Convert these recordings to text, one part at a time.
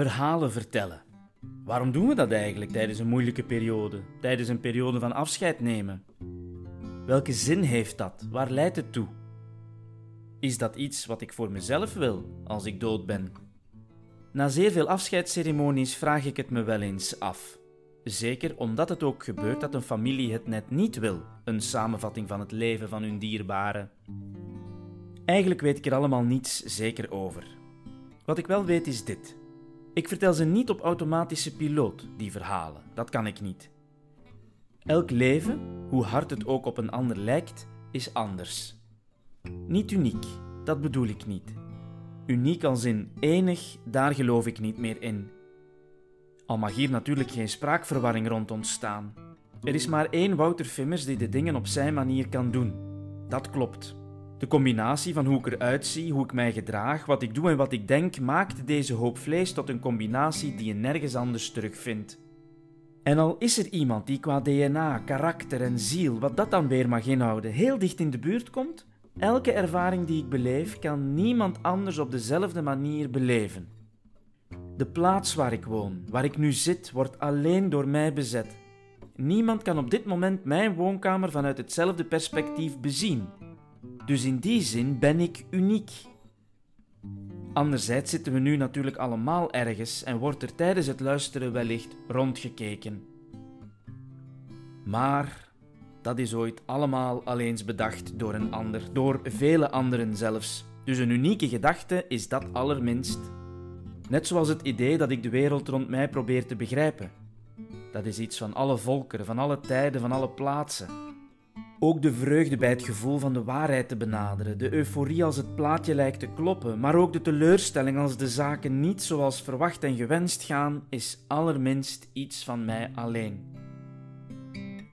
Verhalen vertellen. Waarom doen we dat eigenlijk tijdens een moeilijke periode, tijdens een periode van afscheid nemen? Welke zin heeft dat? Waar leidt het toe? Is dat iets wat ik voor mezelf wil als ik dood ben? Na zeer veel afscheidsceremonies vraag ik het me wel eens af. Zeker omdat het ook gebeurt dat een familie het net niet wil, een samenvatting van het leven van hun dierbaren. Eigenlijk weet ik er allemaal niets zeker over. Wat ik wel weet is dit. Ik vertel ze niet op automatische piloot, die verhalen. Dat kan ik niet. Elk leven, hoe hard het ook op een ander lijkt, is anders. Niet uniek, dat bedoel ik niet. Uniek als in enig, daar geloof ik niet meer in. Al mag hier natuurlijk geen spraakverwarring rond ontstaan. Er is maar één Wouter Fimmers die de dingen op zijn manier kan doen. Dat klopt. De combinatie van hoe ik eruit zie, hoe ik mij gedraag, wat ik doe en wat ik denk, maakt deze hoop vlees tot een combinatie die je nergens anders terugvindt. En al is er iemand die qua DNA, karakter en ziel, wat dat dan weer mag inhouden, heel dicht in de buurt komt, elke ervaring die ik beleef kan niemand anders op dezelfde manier beleven. De plaats waar ik woon, waar ik nu zit, wordt alleen door mij bezet. Niemand kan op dit moment mijn woonkamer vanuit hetzelfde perspectief bezien. Dus in die zin ben ik uniek. Anderzijds zitten we nu natuurlijk allemaal ergens en wordt er tijdens het luisteren wellicht rondgekeken. Maar dat is ooit allemaal alleens bedacht door een ander, door vele anderen zelfs. Dus een unieke gedachte is dat allerminst. Net zoals het idee dat ik de wereld rond mij probeer te begrijpen. Dat is iets van alle volkeren, van alle tijden, van alle plaatsen. Ook de vreugde bij het gevoel van de waarheid te benaderen, de euforie als het plaatje lijkt te kloppen, maar ook de teleurstelling als de zaken niet zoals verwacht en gewenst gaan, is allerminst iets van mij alleen.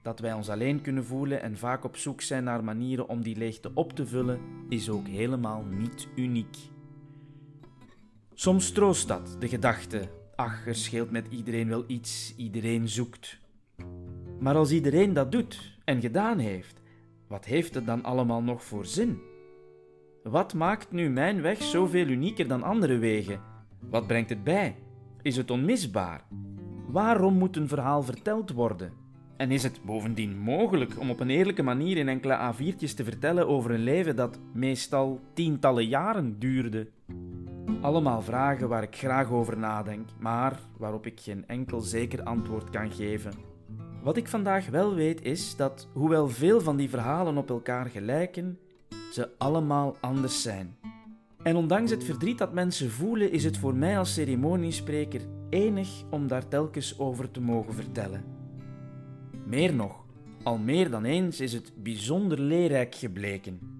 Dat wij ons alleen kunnen voelen en vaak op zoek zijn naar manieren om die leegte op te vullen, is ook helemaal niet uniek. Soms troost dat, de gedachte: ach, er scheelt met iedereen wel iets, iedereen zoekt. Maar als iedereen dat doet en gedaan heeft, wat heeft het dan allemaal nog voor zin? Wat maakt nu mijn weg zoveel unieker dan andere wegen? Wat brengt het bij? Is het onmisbaar? Waarom moet een verhaal verteld worden? En is het bovendien mogelijk om op een eerlijke manier in enkele A4'tjes te vertellen over een leven dat meestal tientallen jaren duurde? Allemaal vragen waar ik graag over nadenk, maar waarop ik geen enkel zeker antwoord kan geven. Wat ik vandaag wel weet is dat, hoewel veel van die verhalen op elkaar gelijken, ze allemaal anders zijn. En ondanks het verdriet dat mensen voelen, is het voor mij als ceremoniespreker enig om daar telkens over te mogen vertellen. Meer nog, al meer dan eens is het bijzonder leerrijk gebleken.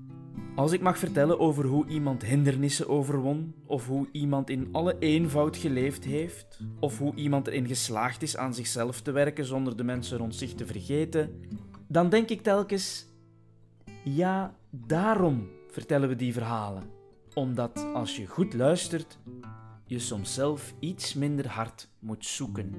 Als ik mag vertellen over hoe iemand hindernissen overwon, of hoe iemand in alle eenvoud geleefd heeft, of hoe iemand erin geslaagd is aan zichzelf te werken zonder de mensen rond zich te vergeten, dan denk ik telkens: ja, daarom vertellen we die verhalen. Omdat als je goed luistert, je soms zelf iets minder hard moet zoeken.